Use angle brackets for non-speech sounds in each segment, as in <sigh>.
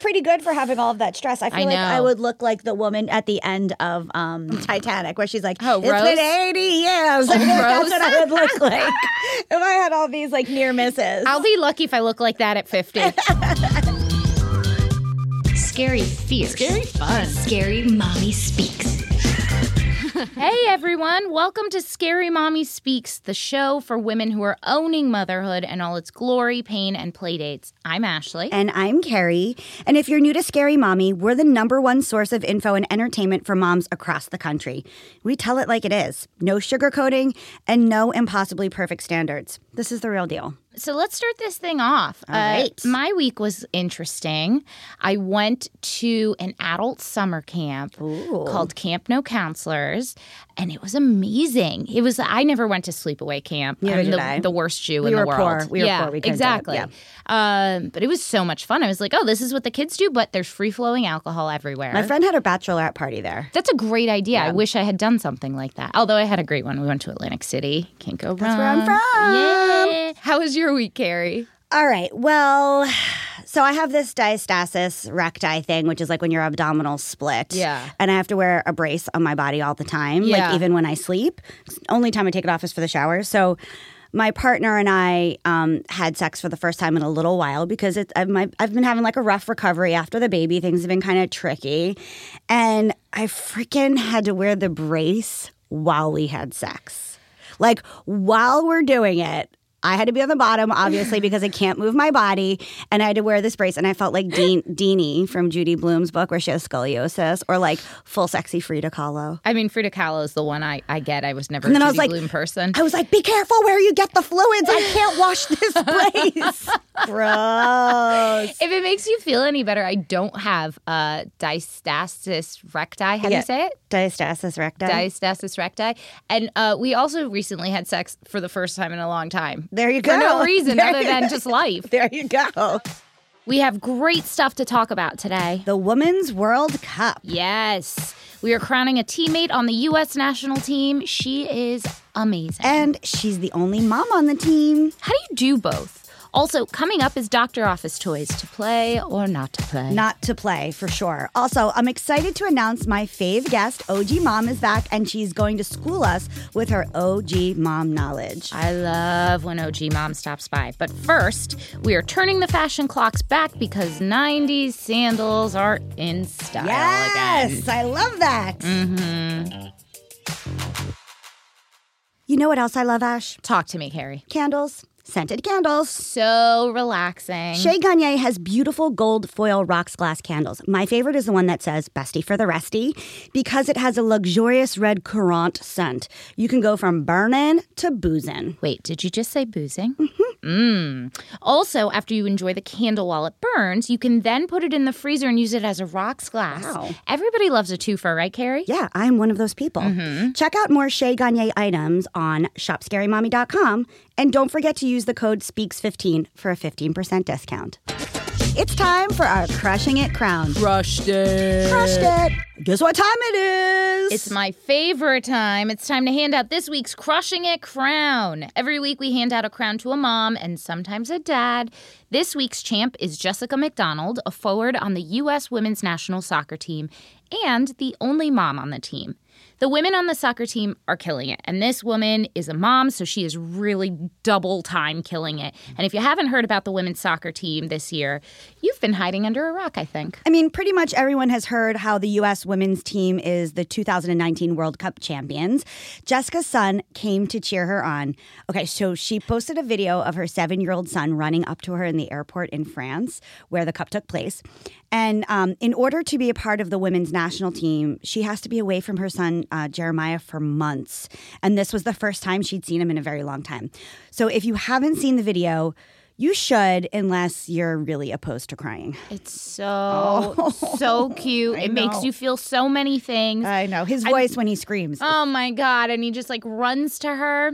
pretty good for having all of that stress. I feel I like I would look like the woman at the end of um, Titanic, where she's like, Oh, "It's Rose? been eighty years." I <laughs> like that's what I would look like <laughs> if I had all these like near misses. I'll be lucky if I look like that at 50. <laughs> Scary fierce. Scary fun. Scary mommy speaks. Hey, everyone. Welcome to Scary Mommy Speaks, the show for women who are owning motherhood and all its glory, pain, and playdates. I'm Ashley. And I'm Carrie. And if you're new to Scary Mommy, we're the number one source of info and entertainment for moms across the country. We tell it like it is no sugarcoating and no impossibly perfect standards. This is the real deal. So let's start this thing off. Uh, All right. my week was interesting. I went to an adult summer camp called Camp No Counselors, and it was amazing. It was. I never went to sleepaway camp. Neither I'm the, I. the worst Jew We in the world. poor. We were yeah, poor. We exactly. Yeah. Um, but it was so much fun. I was like, oh, this is what the kids do, but there's free flowing alcohol everywhere. My friend had a bachelorette party there. That's a great idea. I wish I had done something like that. Although I had a great one. We went to Atlantic City. Can't go wrong. That's where I'm from. Yeah. How was your week, Carrie? All right. Well, so I have this diastasis recti thing, which is like when your abdominals split. Yeah. And I have to wear a brace on my body all the time, Yeah. like even when I sleep. Only time I take it off is for the shower. So my partner and I um, had sex for the first time in a little while because it's, I've, my, I've been having like a rough recovery after the baby. Things have been kind of tricky. And I freaking had to wear the brace while we had sex. Like while we're doing it, I had to be on the bottom, obviously, <laughs> because I can't move my body, and I had to wear this brace. And I felt like Dean, <laughs> Deenie from Judy Blume's book, where she has scoliosis, or like full sexy Frida Kahlo. I mean, Frida Kahlo is the one I, I get. I was never And a then I Judy was like- Blume person. I was like, "Be careful where you get the fluids. I can't wash this <laughs> brace." Gross. if it makes you feel any better, I don't have uh, diastasis recti. How do Yeah. you say it? Diastasis recti. Diastasis recti. And uh, we also recently had sex for the first time in a long time. There you go. For no <laughs> reason There other than just life. There you go. We have great stuff to talk about today. The Women's World Cup. Yes. We are crowning a teammate on the U.S. national team. She is amazing. And she's the only mom on the team. How do you do both? Also, coming up is Doctor Office Toys to play or not to play. Not to play, for sure. Also, I'm excited to announce my fave guest, OG Mom, is back and she's going to school us with her OG Mom knowledge. I love when OG Mom stops by. But first, we are turning the fashion clocks back because 90s sandals are in style Yes, again. I love that. Mm-hmm. You know what else I love, Ash? Talk to me, Harry. Candles. Scented candles. So relaxing. Chez Gagne has beautiful gold foil rocks glass candles. My favorite is the one that says Bestie for the Resty because it has a luxurious red currant scent. You can go from burnin' to boozin'. Wait, did you just say boozing? Mm. Hmm. Also, after you enjoy the candle while it burns, you can then put it in the freezer and use it as a rocks glass. Wow. Everybody loves a twofer, right, Carrie? Yeah, I'm one of those people. Check out more Chez Gagne items on shopscarymommy.com and don't forget to use the code SPEAKS15 for a 15% discount. It's time for our Crushing It crown. Crushed it. Crushed it. Guess what time it is? It's my favorite time. It's time to hand out this week's Crushing It crown. Every week we hand out a crown to a mom and sometimes a dad. This week's champ is Jessica McDonald, a forward on the U.S. women's national soccer team and the only mom on the team. The women on the soccer team are killing it, and this woman is a mom, so she is really double time killing it. And if you haven't heard about the women's soccer team this year, you've been hiding under a rock, I think. I mean, pretty much everyone has heard how the U.S. women's team is the 2019 World Cup champions. Jessica's son came to cheer her on. Okay, so she posted a video of her seven year old son running up to her in the airport in France where the cup took place. And um, in order to be a part of the women's national team, she has to be away from her son, uh, Jeremiah, for months. And this was the first time she'd seen him in a very long time. So if you haven't seen the video, you should, unless you're really opposed to crying. It's so, so cute. I it makes you feel so many things. I know his voice when he screams. Oh my God. And he just like runs to her.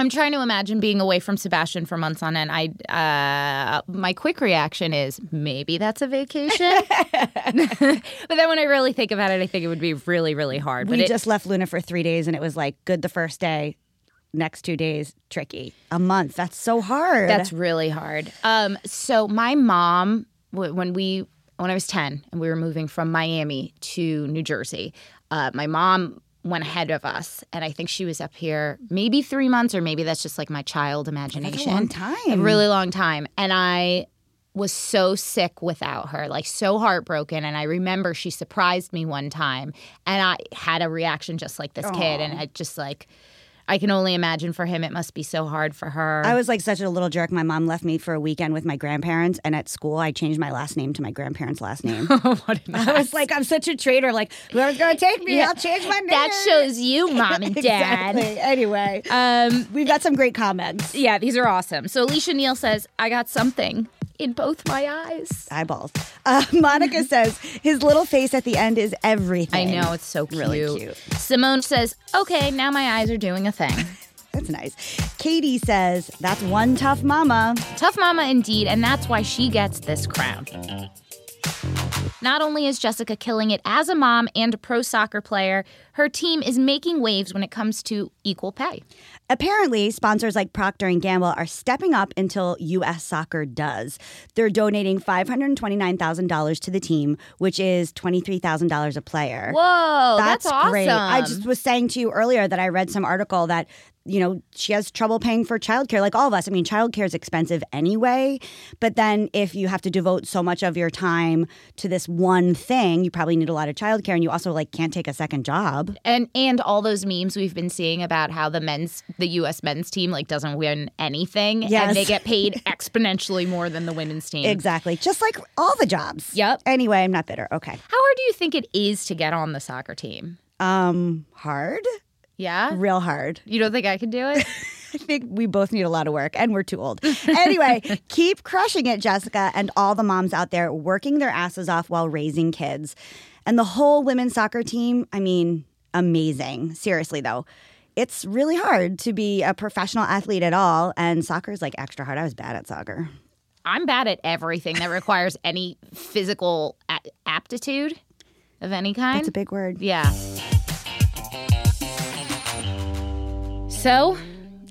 I'm trying to imagine being away from Sebastian for months on end. I, uh, my quick reaction is maybe that's a vacation. <laughs> but then when I really think about it, I think it would be really, really hard. we but it, just left Luna for three days, and it was like good the first day, next two days tricky. A month. That's so hard. That's really hard. Um, so my mom, w- when we when I was 10 and we were moving from Miami to New Jersey. Uh, my mom went ahead of us, and I think she was up here maybe three months, or maybe that's just like my child imagination. A long time. A really long time. And I was so sick without her, like so heartbroken. And I remember she surprised me one time, and I had a reaction just like this kid, and I just like. I can only imagine for him, it must be so hard for her. I was like such a little jerk. My mom left me for a weekend with my grandparents, and at school, I changed my last name to my grandparents' last name. <laughs> what an I was like, I'm such a traitor. Like, whoever's going to take me, I'll change my name. That shows you, <laughs> mom and dad. Exactly. Anyway, Um, we've got some great comments. yeah, these are awesome. So Alicia Neal says, I got something in both my eyes. Eyeballs. Uh, <laughs> Monica <laughs> says his little face at the end is everything. I know, it's so cute. Really cute. Simone says, okay, now my eyes are doing a thing. <laughs> That's nice. Katie says that's one tough mama. Tough mama indeed, and that's why she gets this crown. Not only is Jessica killing it as a mom and a pro soccer player, her team is making waves when it comes to equal pay. Apparently, sponsors like Procter and Gamble are stepping up until U.S. Soccer does. They're donating five hundred twenty-nine thousand dollars to the team, which is twenty-three thousand dollars a player. Whoa, that's, awesome. great. I just was saying to you earlier that I read some article that you know she has trouble paying for childcare, like all of us. I mean, childcare is expensive anyway, but then if you have to devote so much of your time to this one thing, you probably need a lot of childcare, and you also like can't take a second job. and and all those memes we've been seeing about how the men's the US men's team like doesn't win anything Yes. and they get paid <laughs> exponentially more than the women's team. Exactly, just like all the jobs. Yep. Anyway, I'm not bitter. Okay. How hard do you think it is to get on the soccer team? Um, hard, Yeah? real hard. You don't think I can do it? <laughs> I think we both need a lot of work and we're too old. Anyway, <laughs> keep crushing it, Jessica, and all the moms out there working their asses off while raising kids. And the whole women's soccer team, I mean, amazing. Seriously, though. It's really hard to be a professional athlete at all, and soccer is like extra hard. I was bad at soccer. I'm bad at everything that requires any physical a- aptitude of any kind. That's a big word. Yeah. So,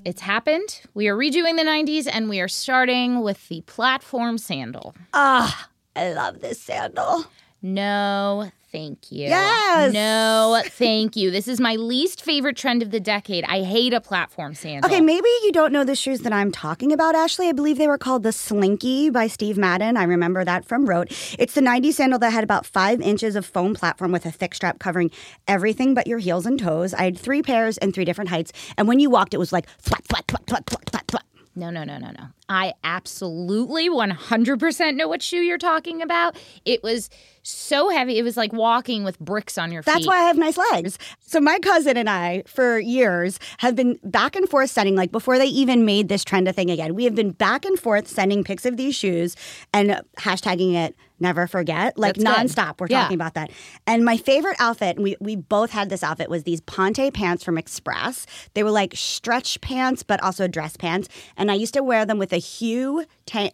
it's happened. We are redoing the 90s and we are starting with the platform sandal. Ah, I love this sandal. No, thank you. Yes. No, thank you. This is my least favorite trend of the decade. I hate a platform sandal. Okay, maybe you don't know the shoes that I'm talking about, Ashley. I believe they were called the Slinky by Steve Madden. I remember that from Rote. It's the 90s sandal that had about five inches of foam platform with a thick strap covering everything but your heels and toes. I had three pairs and three different heights. And when you walked, it was like thwap, thwap, thwap, thwap, thwap, thwap. No, no, no, no, no. I absolutely 100% know what shoe you're talking about. It was so heavy. It was like walking with bricks on your feet. That's why I have nice legs. So my cousin and I, for years, have been back and forth sending, like before they even made this trend a thing again, we have been back and forth sending pics of these shoes and hashtagging it never forget, like That's good. nonstop. We're Yeah. talking about that. And my favorite outfit, and we, we both had this outfit, was these Ponte pants from Express. They were like stretch pants, but also dress pants. And I used to wear them with a A hue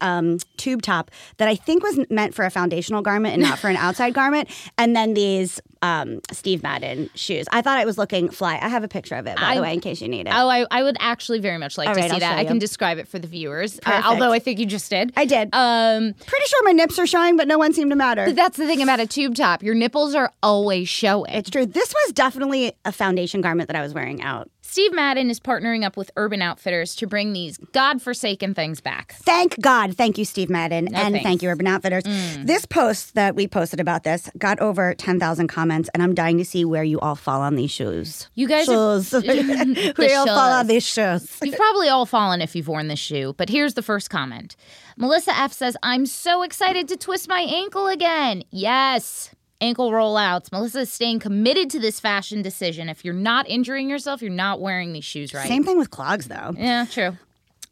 um, tube top that I think was meant for a foundational garment and not for an outside garment. And then these um, Steve Madden shoes. I thought it was looking fly. I have a picture of it, by I- the way, in case you need it. Oh, I, I would actually very much like All to right, see I'll that. I can describe it for the viewers, uh, although I think you just did. I did. Um, Pretty sure my nips are showing, but no one seemed to matter. But that's the thing about a tube top. Your nipples are always showing. It's true. This was definitely a foundation garment that I was wearing out. Steve Madden is partnering up with Urban Outfitters to bring these godforsaken things back. Thank God. Thank you, Steve Madden. and thanks. Mm. thank you, Urban Outfitters. This post that we posted about this got over 10,000 comments, and I'm dying to see where you all fall on these shoes. You guys shoes. <laughs> <laughs> where you all fall on these shoes? <laughs> You've probably all fallen if you've worn this shoe, but here's the first comment. Melissa F says, I'm so excited to twist my ankle again. Yes. Ankle rollouts. Melissa is staying committed to this fashion decision. If you're not injuring yourself, you're not wearing these shoes right. Same thing with clogs, though. Yeah, true.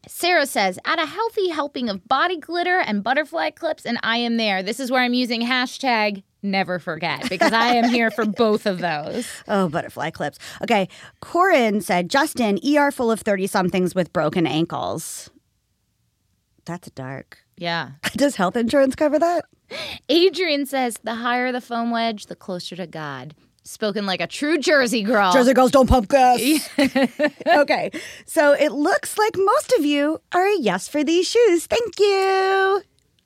Sarah says, add a healthy helping of body glitter and butterfly clips, and I am there. This is where I'm using hashtag never forget because I am here for both of those. <laughs> Oh, butterfly clips. Okay. Corin said, Justin, ER full of 30 somethings with broken ankles. That's dark. Yeah. <laughs> Does health insurance cover that? Adrian says, the higher the foam wedge, the closer to God. Spoken like a true Jersey girl. Jersey girls don't pump gas. <laughs> okay. So it looks like most of you are a yes for these shoes. Thank you.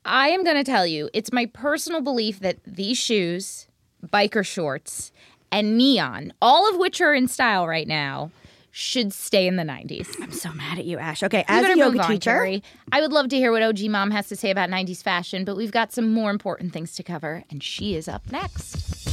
I am going to tell you, it's my personal belief that these shoes, biker shorts, and neon, all of which are in style right now, should stay in the 90s. I'm so mad at you, Ash. Okay, as a yoga teacher. I would love to hear what OG Mom has to say about 90s fashion, but we've got some more important things to cover, and she is up next.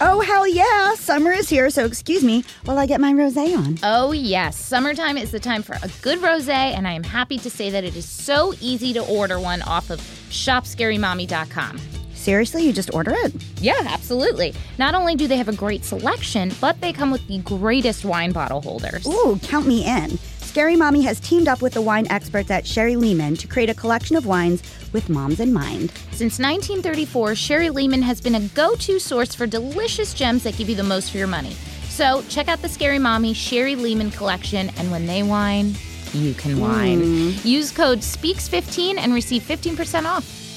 Oh hell yeah, summer is here. So excuse me while I get my rosé on. Oh, yes. Summertime is the time for a good rose, and I am happy to say that it is so easy to order one off of shopscarymommy.com. Seriously, you just order it? Yeah, absolutely. Not only do they have a great selection, but they come with the greatest wine bottle holders. Ooh, count me in. Scary Mommy has teamed up with the wine experts at Sherry-Lehmann to create a collection of wines with moms in mind. Since 1934, Sherry-Lehmann has been a go to source for delicious gems that give you the most for your money. So check out the Scary Mommy Sherry-Lehmann collection, and when they wine, you can wine. Mm. Use code SPEAKS15 and receive 15% off.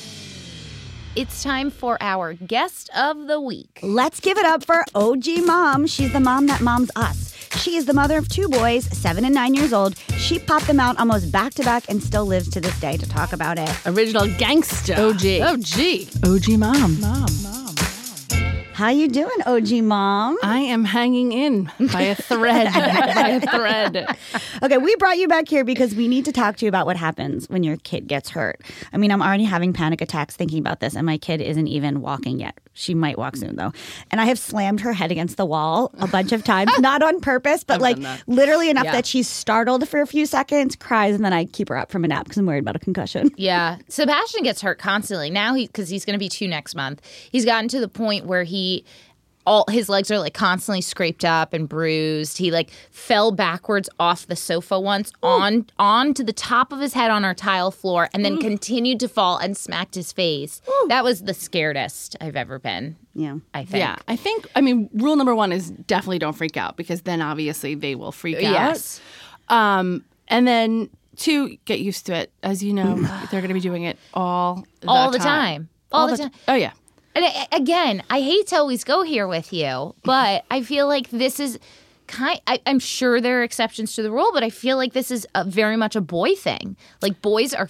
It's time for our guest of the week. Let's give it up for OG Mom. She's the mom that moms us. She is the mother of two boys, seven and nine years old. She popped them out almost back to back and still lives to this day to talk about it. Original gangster. OG. OG. OG mom. Mom. How you doing, OG Mom? I am hanging in by a thread. <laughs> by a thread. Okay, we brought you back here because we need to talk to you about what happens when your kid gets hurt. I mean, I'm already having panic attacks thinking about this, and my kid isn't even walking yet. She might walk soon, though. And I have slammed her head against the wall a bunch of times, not on purpose, but like literally enough Yeah. that she's startled for a few seconds, cries, and then I keep her up from a nap because I'm worried about a concussion. <laughs> Yeah, Sebastian gets hurt constantly now. He because he's going to be two next month. He's gotten to the point where he all his legs are like constantly scraped up and bruised. He like fell backwards off the sofa once on onto the top of his head on our tile floor, and then continued to fall and smacked his face. That was the scaredest I've ever been. Yeah. I think. Yeah. I think, I mean, rule number one is definitely don't freak out because then obviously they will freak out. Yes. Um, and then two, get used to it. As you know, <sighs> they're going to be doing it all the All the time. All, the, time. Oh, yeah. And I- again, I hate to always go here with you, but I feel like this is kind. I, I'm sure there are exceptions to the rule, but I feel like this is a, very much a boy thing. Like boys are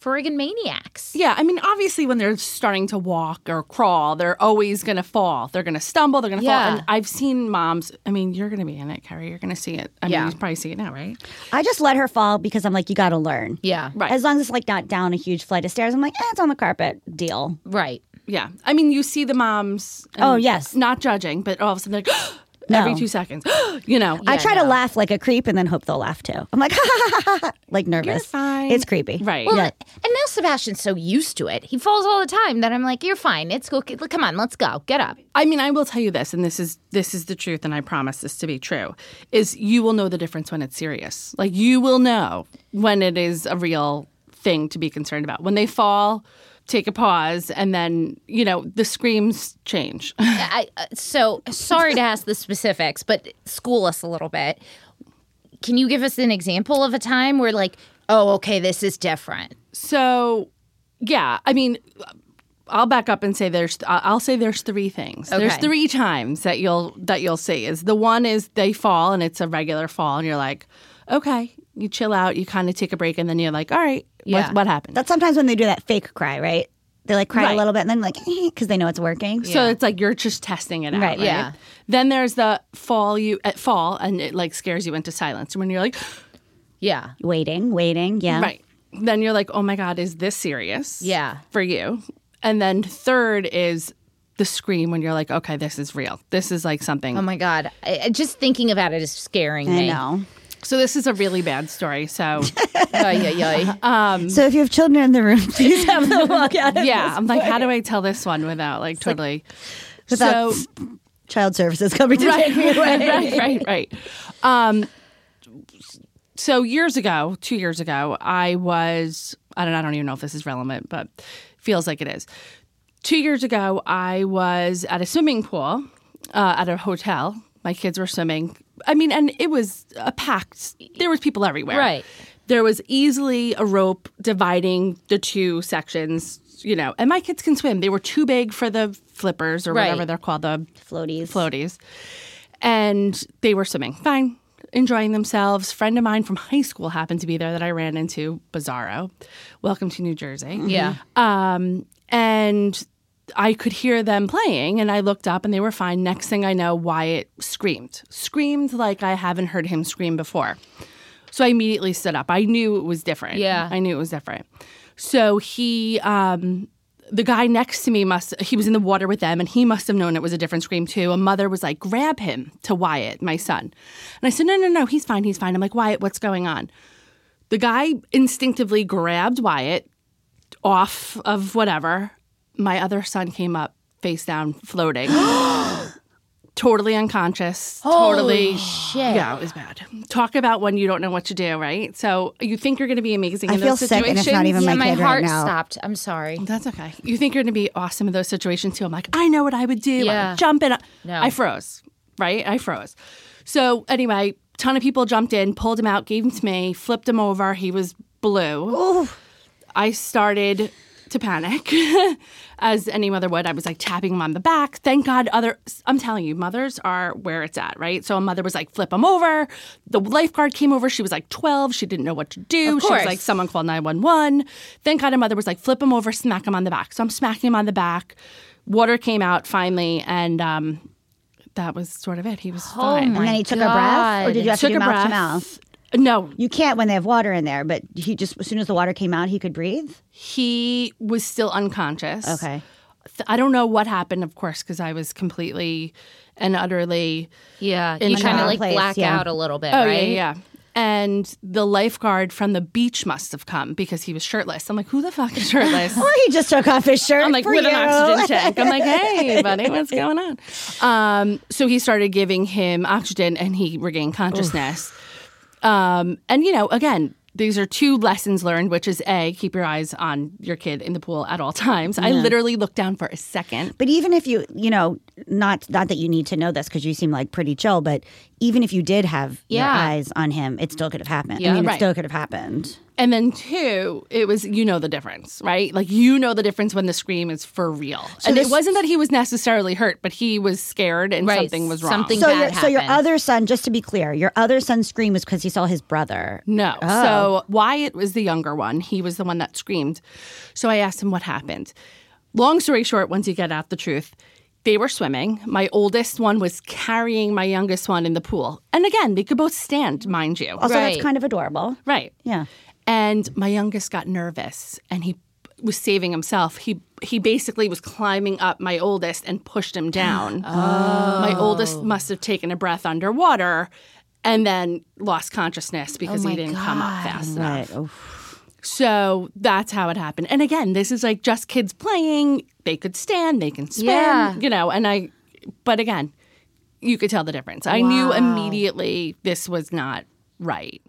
friggin' maniacs. Yeah, I mean, obviously, when they're starting to walk or crawl, they're always going to fall. They're going to stumble. They're going to Yeah. fall. And I've seen moms. I mean, you're going to be in it, Carrie. You're going to see it. I Yeah. mean, you probably see it now, right? I just let her fall because I'm like, you got to learn. Yeah. Right. As long as it's like not down a huge flight of stairs, I'm like, eh, it's on the carpet. Deal. Right. Yeah. I mean, you see the moms. Oh, yes. Not judging, but all of a sudden they're like, <gasps> No. every two seconds, <gasps> you know. I Yeah, try to laugh like a creep and then hope they'll laugh too. I'm like, ha ha ha ha, ha, like nervous. You're fine. It's creepy. Right. Well, Yeah. and now Sebastian's so used to it. He falls all the time that I'm like, you're fine. It's cool. Come on, let's go. Get up. I mean, I will tell you this, and this is this is the truth, and I promise this to be true. Is you will know the difference when it's serious. Like you will know when it is a real thing to be concerned about. When they fall, take a pause, and then you know the screams change. <laughs> I, uh, so sorry to ask the specifics, but school us a little bit. Can you give us an example of a time where, like, oh, okay, this is different? So, yeah, I mean, I'll back up and say there's. I'll say there's three things. There's three times that you'll that you'll see. Is the one is they fall and it's a regular fall, and you're like, okay, you chill out, you kind of take a break, and then you're like, all right, Yeah. what, what happened? That's sometimes when they do that fake cry, right? They like cry Right. a little bit and then like <laughs> because they know it's working. So it's like you're just testing it out, Right. right? Yeah. Then there's the fall you at fall, and it like scares you into silence. And when you're like, Yeah. Waiting, waiting, yeah. right, then you're like, oh my god, is this serious? Yeah. for you. And then third is the scream when you're like, okay, this is real. This is like something. Oh my God. I, I- just thinking about it is scaring I me. know. So this is a really bad story. So <laughs> Ay, ay, ay. So if you have children in the room, <laughs> please have them <laughs> walk out. yeah, I'm like, how do I tell this one without like totally? Without so child services coming to take me away. right, right, right. Um, so years ago, two years ago, I was I don't I don't even know if this is relevant, but feels like it is. Two years ago, I was at a swimming pool uh, at a hotel. My kids were swimming. I mean, and it was a packed. There was people everywhere. Right. There was easily a rope dividing the two sections. You know, and my kids can swim. They were too big for the flippers or Right. whatever they're called, the Floaties. floaties, and they were swimming fine. enjoying themselves. Friend of mine from high school happened to be there that I ran into. Bizarro. Welcome to New Jersey. Yeah. Um, and I could hear them playing, and I looked up and they were fine. Next thing I know, Wyatt screamed. Screamed like I haven't heard him scream before. So I immediately stood up. I knew it was different. Yeah. I knew it was different. So he, um, the guy next to me must, he was in the water with them and he must have known it was a different scream too. A mother was like, grab him to Wyatt, my son. And I said, no, no, no, he's fine, he's fine. I'm like, Wyatt, what's going on? The guy instinctively grabbed Wyatt off of whatever. My other son came up face down, floating. <gasps> totally unconscious. totally. shit. Yeah, it was bad. Talk about when you don't know what to do, right? So you think you're going to be amazing I in feel those sick, situations. and it's not even Yeah, my, my kid heart right now. stopped. I'm sorry. That's okay. You think you're going to be awesome in those situations too. I'm like, I know what I would do. Yeah. I would jump in. No. I froze, right? I froze. So anyway, ton of people jumped in, pulled him out, gave him to me, flipped him over. He was blue. I started to panic, <laughs> as any mother would. I was like tapping him on the back. Thank God, other. I'm telling you, mothers are where it's at, right? So a mother was like, flip him over. The lifeguard came over. She was like 12. She didn't know what to do. Of She was like, someone called 911. Thank God, a mother was like, flip him over, smack him on the back. So I'm smacking him on the back. Water came out finally, and um, that was sort of it. He was Oh fine. my And then he took a breath, or did you have Took to do a mouth breath. to mouth? No, You can't when they have water in there, but he just as soon as the water came out, he could breathe. he was still unconscious. Okay. I don't know what happened, of course, because I was completely and utterly. Yeah. In You kind of like place, black yeah. out a little bit, Oh right? yeah, yeah. And the lifeguard from the beach must have come because he was shirtless. I'm like, who the fuck is shirtless? <laughs> Or he just took off his shirt. I'm like for with you. an oxygen tank. I'm like, <laughs> hey, buddy, what's going on? Um, so he started giving him oxygen, and he regained consciousness. Um, and you know, again, these are two lessons learned, which is a keep your eyes on your kid in the pool at all times. I literally looked down for a second. But even if you, you know, not not that you need to know this because you seem like pretty chill, but even if you did have your eyes on him, it still could have happened. Yeah. I mean, it Right. still could have happened. And then two, it was you know the difference, right? Like you know the difference when the scream is for real. and this- it wasn't that he was necessarily hurt, but he was scared and Right. something was wrong. Something So, bad your, so your other son, just to be clear, your other son's scream was because he saw his brother. No. Oh. So Wyatt was the younger one. He was the one that screamed. So I asked him what happened. Long story short, once you get out the truth, they were swimming. My oldest one was carrying my youngest one in the pool. And again, they could both stand, mind you. Also, Right. that's kind of adorable. Right. Yeah. And my youngest got nervous and he was saving himself. He he basically was climbing up my oldest and pushed him down. <gasps> <gasps> My oldest oh. must have taken a breath underwater and then lost consciousness oh because my he didn't come up fast enough. Oof. So that's how it happened. And again, this is like just kids playing. They could stand, they can swim, Yeah. you know, and I, but again, you could tell the difference. I knew immediately this was not right.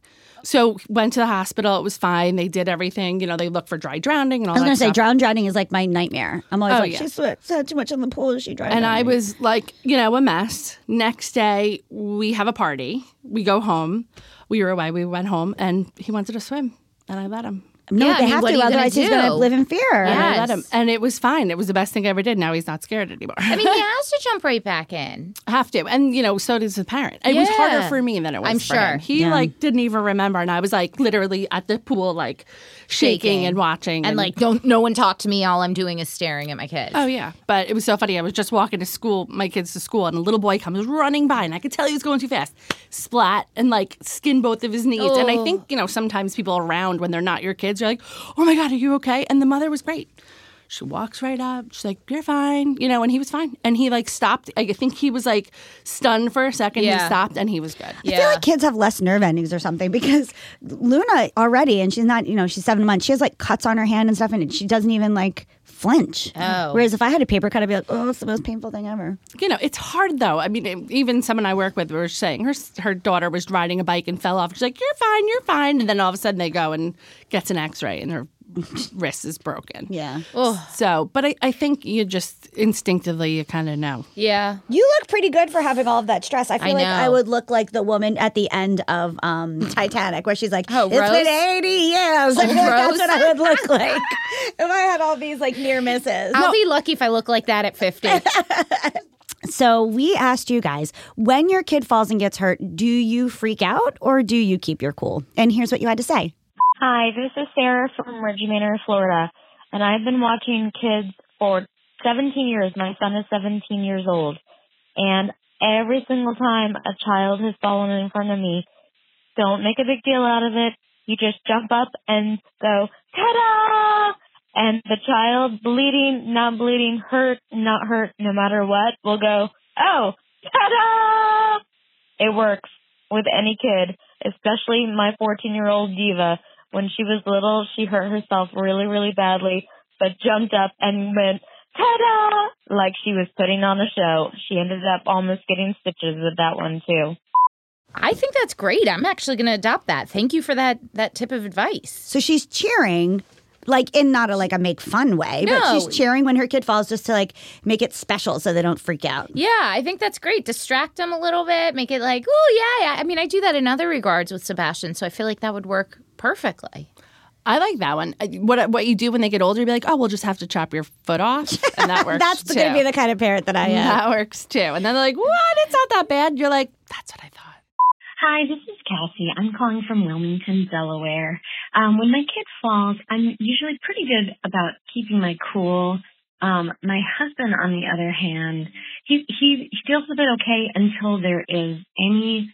So went to the hospital. It was fine. They did everything. You know, they looked for dry drowning and all I was going to say, stuff. drown drowning is like my nightmare. I'm always Oh, like, yeah. she sweat, had too much in the pool. She drowned. and I was like, you know, a mess. Next day, we have a party. We go home. We were away. We went home, and he wanted to swim, and I let him. No, Yeah, I they mean, have to, are you gonna otherwise he's going to live in fear. And Yes. let him, and it was fine. It was the best thing I ever did. Now he's not scared anymore. I mean, he <laughs> has to jump right back in. have to. And you know, so does the parent. It was harder for me than it was I'm for sure. him. He Yeah. like didn't even remember and I was like literally at the pool like shaking, and watching And like, don't no one talk to me. All I'm doing is staring at my kids. Oh yeah, but it was so funny. I was just walking to school, my kids to school, and a little boy comes running by, and I could tell he was going too fast. Splat and like skin both of his knees. And I Oh. think you know sometimes people around when they're not your kids, you're like, "Oh my god, are you okay?" And the mother was great. She walks right up. She's like, "You're fine," you know, and he was fine. And he like stopped. I think he was like stunned for a second. He stopped, and he was good. I feel like kids have less nerve endings or something because Luna already, and she's not, you know, she's seven months. She has like cuts on her hand and stuff, and she doesn't even like flinch. Oh. Whereas if I had a paper cut, I'd be like, oh, it's the most painful thing ever. you know, it's hard though. I mean, even someone I work with were saying her her daughter was riding a bike and fell off. She's like, "You're fine, you're fine," and then all of a sudden they go and gets an X-ray and her <laughs> wrist is broken. Yeah. So, but I, I think you just instinctively you kind of know. Yeah. You look pretty good for having all of that stress. I feel I like know. I would look like the woman at the end of um, <laughs> Titanic, where she's like, Oh, "It's Rose? been eighty years." I feel like that's what I would look like <laughs> if I had all these like near misses. I'll be lucky if I look like that at 50. So we asked you guys when your kid falls and gets hurt, do you freak out or do you keep your cool? And here's what you had to say. Hi, this is Sarah from Reggie Manor, Florida, and I've been watching kids for 17 years. My son is 17 years old, and every single time a child has fallen in front of me, don't make a big deal out of it. You just jump up and go, ta-da! And the child bleeding, not bleeding, hurt, not hurt, no matter what, will go, oh, ta-da! It works with any kid, especially my 14 year old diva. When she was little, she hurt herself really, really badly, but jumped up and went, ta-da! Like she was putting on a show. She ended up almost getting stitches with that one too. I think that's great. I'm actually going to adopt that. Thank you for that that tip of advice. So she's cheering, like in not a like a make fun way, but she's cheering when her kid falls just to like make it special so they don't freak out. Yeah, I think that's great. Distract them a little bit, make it like, oh yeah, yeah. I mean, I do that in other regards with Sebastian, so I feel like that would work perfectly. I like that one. Uh, What what you do when they get older, you'd be like, oh, we'll just have to chop your foot off, and that <laughs> works. That's too. going to be the kind of parent that I am. That works too. And then they're like, what? It's not that bad. You're like, that's what I thought. Hi, this is Cassie. I'm calling from Wilmington, Delaware. Um, when my kid falls, I'm usually pretty good about keeping my cool. Um, my husband, on the other hand, he, he he feels a bit okay until there is any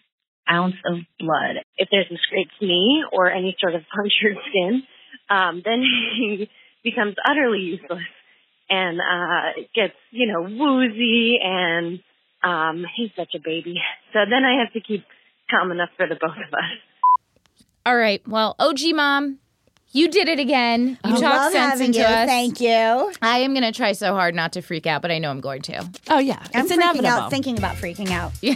ounce of blood. If there's a scraped knee or any sort of <laughs> punctured skin, um, then <laughs> he becomes utterly useless and uh, gets you know woozy and um, he's such a baby. So then I have to keep calm enough for the both of us. All right. Well, OG mom, you did it again. You talked Love sense into you. us. Thank you. I am going to try so hard not to freak out, but I know I'm going to. Oh yeah, I'm it's freaking inevitable. out thinking about freaking out. <laughs> Yeah.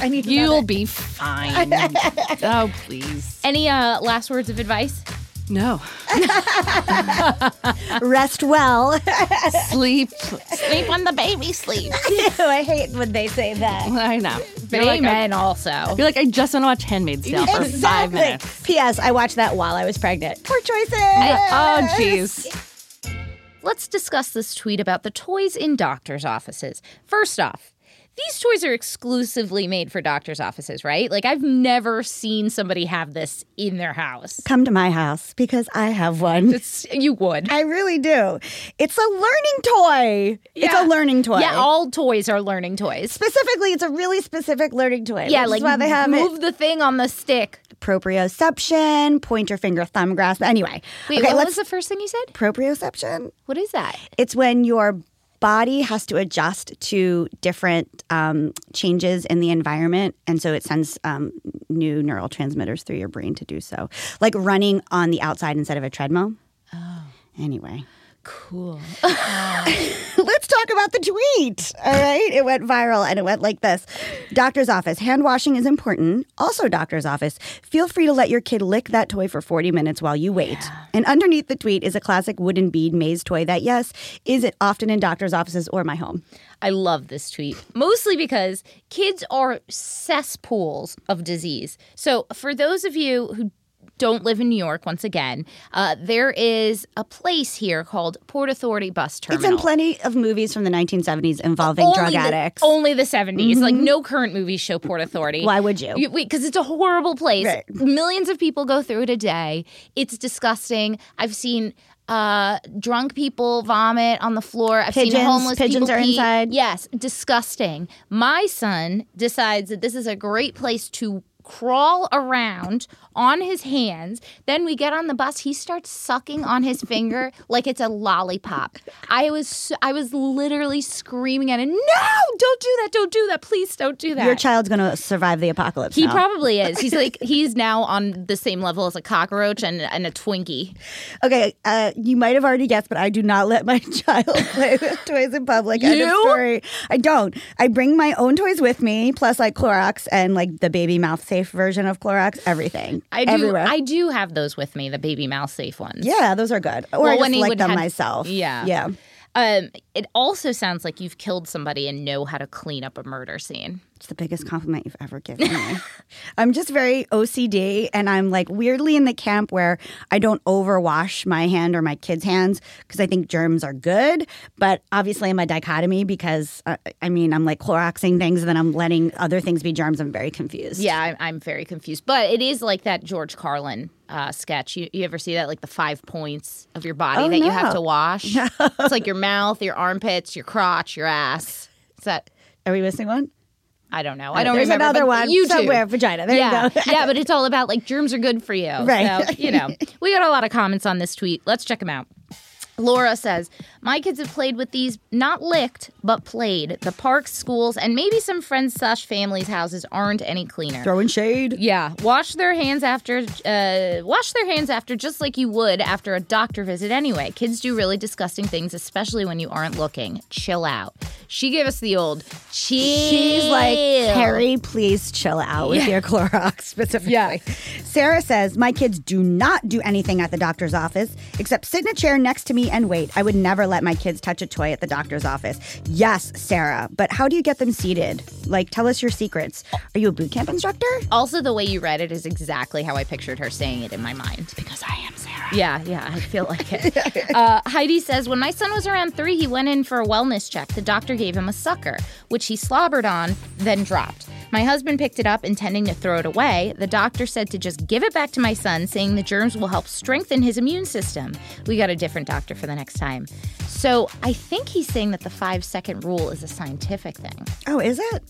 I need to You'll be fine. <laughs> oh please. Any uh, last words of advice? No. <laughs> rest well. Sleep. Sleep when the baby sleeps. <laughs> I hate when they say that. I know. But You're like, I, amen also. you're like, I just want to watch Handmaid's Tale for five minutes. P.S. I watched that while I was pregnant. Poor choices. Oh jeez. Let's discuss this tweet about the toys in doctors' offices. First off, these toys are exclusively made for doctors' offices, right? Like, I've never seen somebody have this in their house. Come to my house because I have one. It's, you would. I really do. It's a learning toy. It's a learning toy. Yeah, all toys are learning toys. Specifically, it's a really specific learning toy. Yeah, like why they have move it. the thing on the stick. proprioception, pointer finger thumb grasp. Anyway, Wait, okay, what was the first thing you said? proprioception. What is that? It's when your body has to adjust to different um, changes in the environment, and so it sends um, new neurotransmitters through your brain to do so, like running on the outside instead of a treadmill. Oh. Anyway. Cool. <laughs> Let's talk about the tweet. All right. It went viral and it went like this Doctor's office. Hand washing is important. Also, doctor's office. Feel free to let your kid lick that toy for 40 minutes while you wait. And underneath the tweet is a classic wooden bead maze toy that, yes, is it often in doctor's offices or my home. I love this tweet, mostly because kids are cesspools of disease. So, for those of you who don't live in New York, once again, uh, there is a place here called Port Authority Bus Terminal. It's in plenty of movies from the 1970s involving Only drug the- addicts. Mm-hmm. Only the 70s. Like, no current movies show Port Authority. Why would you? Because it's a horrible place. Right. Millions of people go through it a day. It's disgusting. I've seen uh, drunk people vomit on the floor. I've seen homeless Pigeons people are pee. inside. Yes, disgusting. My son decides that this is a great place to crawl around on his hands. Then we get on the bus. He starts sucking on his finger <laughs> like it's a lollipop. I was I was literally screaming at him, "No! Don't do that! Don't do that! Please don't do that!" Your child's going to survive the apocalypse. He now. probably is. He's <laughs> like he's now on the same level as a cockroach and, and a Twinkie. Okay, uh, you might have already guessed, but I do not let my <laughs> child play with toys in public. End of You? story. I don't. I bring my own toys with me, plus like Clorox and like the baby mouth safe version of Clorox. Everything. I do Everywhere. I do have those with me, the baby mouse safe ones. yeah, those are good. Or Well, I when just he lick would them had- myself. Yeah. Yeah. Um, it also sounds like you've killed somebody and know how to clean up a murder scene. It's the biggest compliment you've ever <laughs> given me. I'm just very OCD, and I'm like weirdly in the camp where I don't overwash my hand or my kids' hands because I think germs are good. But obviously, I'm a dichotomy because uh, I mean, I'm like Cloroxing things and then I'm letting other things be germs. I'm very confused. Yeah, I'm, I'm very confused. But it is like that George Carlin uh, sketch. You, you ever see that? Like the five points of your body Oh, that you have to wash? <laughs> it's like your mouth, your armpits, your crotch, your ass. Is that. Are we missing one? I don't know. I don't There's remember. another one. You somewhere. Vagina. There yeah, you go. yeah, but <laughs> it's all about like germs are good for you. Right. So, you know, we got a lot of comments on this tweet. Let's check them out. Laura says, My kids have played with these, not licked, but played. The parks, schools, and maybe some friends slash families' houses aren't any cleaner. Throwing shade. Yeah, wash their hands after. Uh, wash their hands after, just like you would after a doctor visit. Anyway, kids do really disgusting things, especially when you aren't looking. Chill out. She gave us the old chill. She's like, Harry, please chill out with your Clorox <laughs> specifically. Yeah. Sarah says, My kids do not do anything at the doctor's office except sit in a chair next to me and wait. I would never let my kids touch a toy at the doctor's office. Yes, Sarah, but how do you get them seated? Like, tell us your secrets. Are you a boot camp instructor? Also, the way you read it is exactly how I pictured her saying it in my mind. Because I am Sarah. Yeah, yeah, I feel like it. <laughs> uh, Heidi says when my son was around three, he went in for a wellness check. The doctor gave him a sucker, which he slobbered on, then dropped. My husband picked it up, intending to throw it away. The doctor said to just give it back to my son, saying the germs will help strengthen his immune system. We got a different doctor for the next time. So I think he's saying that the five second rule is a scientific thing. Oh, is it?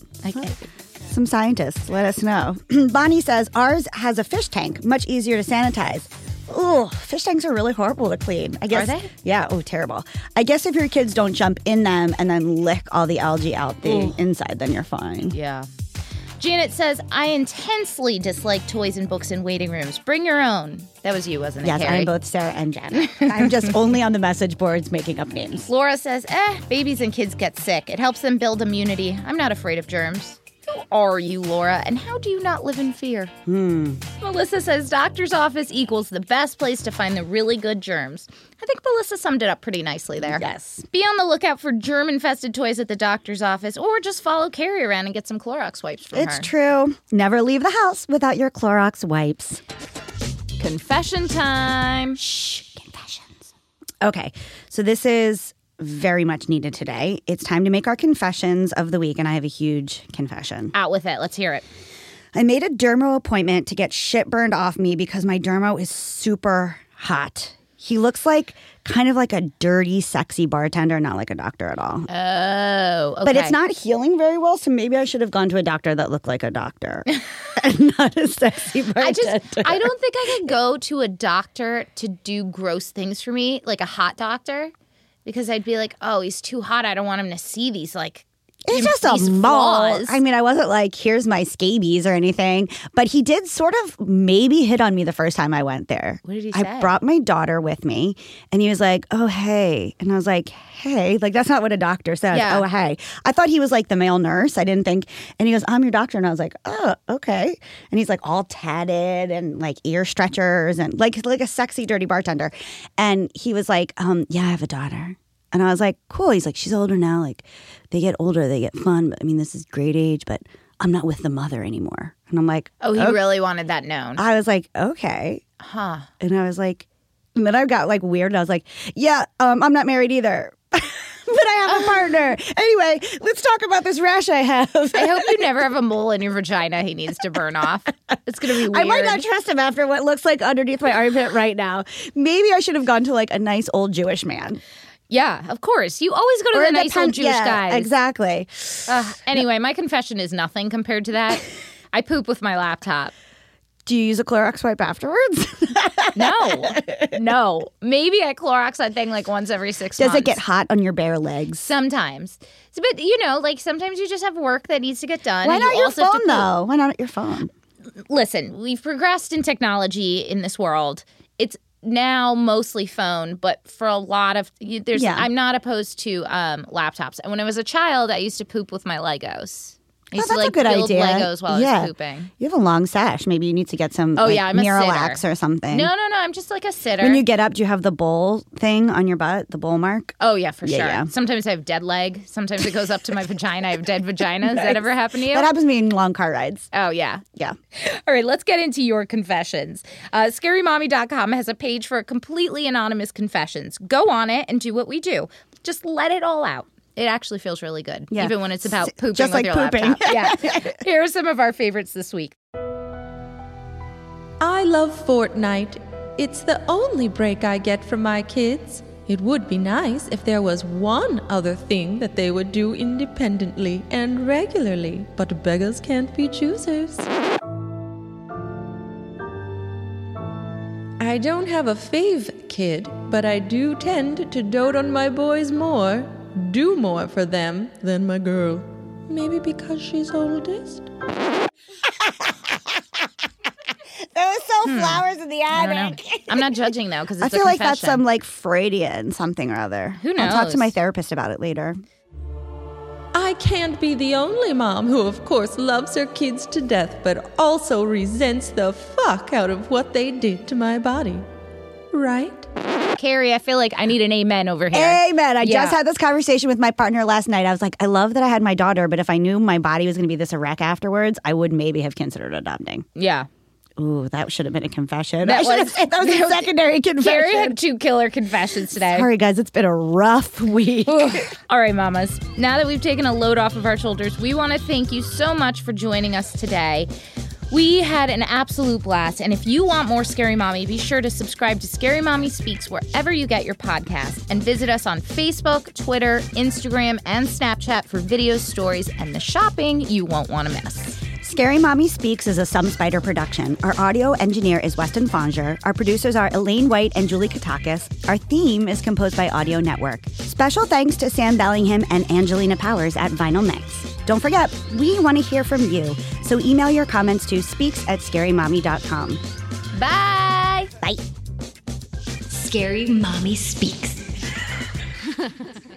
Some scientists, let us know. <clears throat> Bonnie says ours has a fish tank, much easier to sanitize. Ooh, fish tanks are really horrible to clean. I guess. they? Yeah. Oh, terrible. I guess if your kids don't jump in them and then lick all the algae out the inside, then you're fine. Yeah. Janet says, I intensely dislike toys and books in waiting rooms. Bring your own. That was you, wasn't it? Yes, Carrie? I'm both Sarah and Janet. <laughs> I'm just only on the message boards making up names. Laura says, eh, babies and kids get sick. It helps them build immunity. I'm not afraid of germs. Who are you, Laura? And how do you not live in fear? Hmm. Melissa says, doctor's office equals the best place to find the really good germs. I think Melissa summed it up pretty nicely there. Yes. Be on the lookout for germ infested toys at the doctor's office or just follow Carrie around and get some Clorox wipes from It's her. It's true. Never leave the house without your Clorox wipes. Confession time. Shh, confessions. Okay, so this is very much needed today. It's time to make our confessions of the week, and I have a huge confession. Out with it. Let's hear it. I made a dermo appointment to get shit burned off me because my dermo is super hot. He looks like kind of like a dirty, sexy bartender, not like a doctor at all. Oh, okay. But it's not healing very well, so maybe I should have gone to a doctor that looked like a doctor <laughs> and not a sexy bartender. I just I don't think I could go to a doctor to do gross things for me, like a hot doctor, because I'd be like, oh, he's too hot. I don't want him to see these like. It's just a mall. I mean, I wasn't like, here's my scabies or anything, but he did sort of maybe hit on me the first time I went there. What did he say? I brought my daughter with me and he was like, oh, hey. And I was like, hey. Like, that's not what a doctor says. Yeah. Oh, hey. I thought he was like the male nurse. I didn't think. And he goes, I'm your doctor. And I was like, oh, okay. And he's like all tatted and like ear stretchers and like, like a sexy, dirty bartender. And he was like, um, yeah, I have a daughter. And I was like, cool. He's like, she's older now. Like, they get older, they get fun. But I mean, this is great age, but I'm not with the mother anymore. And I'm like, Oh, he "Okay." really wanted that known. I was like, okay. Huh. And I was like, and then I got like weird. And I was like, yeah, um, I'm not married either. <laughs> but I have a partner. <laughs> Anyway, let's talk about this rash I have. I hope you never have a <laughs> mole in your vagina he needs to burn off. It's gonna be weird. I might not trust him after what looks like underneath my armpit right now. Maybe I should have gone to like a nice old Jewish man. Yeah, of course. You always go to Or the nice old Jewish yeah, guys. Exactly. Ugh, anyway, my confession is nothing compared to that. <laughs> I poop with my laptop. Do you use a Clorox wipe afterwards? <laughs> No, no. Maybe I Clorox that thing like once every six Does months. it get hot on your bare legs? Sometimes. So, but you know, like sometimes you just have work that needs to get done. Why not you your also have to phone though? Why not your phone? Listen, we've progressed in technology in this world. It's now mostly phone, but for a lot of you- there's Yeah. I'm not opposed to um, laptops. And when I was a child, I used to poop with my Legos. I used Oh, to that's a good build idea. Legos while I Yeah. was pooping. You have a long sash. Maybe you need to get some Oh, like, yeah, I'm Miralax or something. No, no, no. I'm just like a sitter. When you get up, do you have the bowl thing on your butt, the bowl mark? oh yeah, for Yeah, sure. yeah. Sometimes I have dead leg. Sometimes it goes up to my vagina. I have dead <laughs> vagina. Has that ever happened to you? That happens to me in long car rides. oh yeah. Yeah. All right, let's get into your confessions. Uh, ScaryMommy.com has a page for completely anonymous confessions. Go on it and do what we do. Just let it all out. It actually feels really good, Yeah. even when it's about pooping just with like your pooping. laptop. Yeah. <laughs> <laughs> Here are some of our favorites this week. I love Fortnite. It's the only break I get from my kids. It would be nice if there was one other thing that they would do independently and regularly, but beggars can't be choosers. I don't have a fave kid, but I do tend to dote on my boys more, do more for them than my girl. Maybe because she's oldest? <laughs> Those so flowers in the Hmm. I don't know. attic. I'm not judging though because <laughs> I feel a like that's some like Freudian something or other. Who knows? I'll talk to my therapist about it later. I can't be the only mom who, of course, loves her kids to death, but also resents the fuck out of what they did to my body. Right? Carrie, I feel like I need an amen over here. Amen. I Yeah. just had this conversation with my partner last night. I was like, I love that I had my daughter, but if I knew my body was going to be this a wreck afterwards, I would maybe have considered adopting. Yeah. Ooh, that should have been a confession. That I should have was- said that was a secondary confession. Carrie had two killer confessions today. Sorry, guys, it's been a rough week. All right, mamas. Now that we've taken a load off of our shoulders, we want to thank you so much for joining us today. We had an absolute blast, and if you want more Scary Mommy, be sure to subscribe to Scary Mommy Speaks wherever you get your podcast, and visit us on Facebook, Twitter, Instagram, and Snapchat for videos, stories, and the shopping you won't want to miss. Scary Mommy Speaks is a Some Spider production. Our audio engineer is Weston Fonger. Our producers are Elaine White and Julie Katakis. Our theme is composed by Audio Network. Special thanks to Sam Bellingham and Angelina Powers at Vinyl Mix. Don't forget, we want to hear from you. So email your comments to speaks at scarymommy.com. Bye. Bye. Scary Mommy Speaks. <laughs>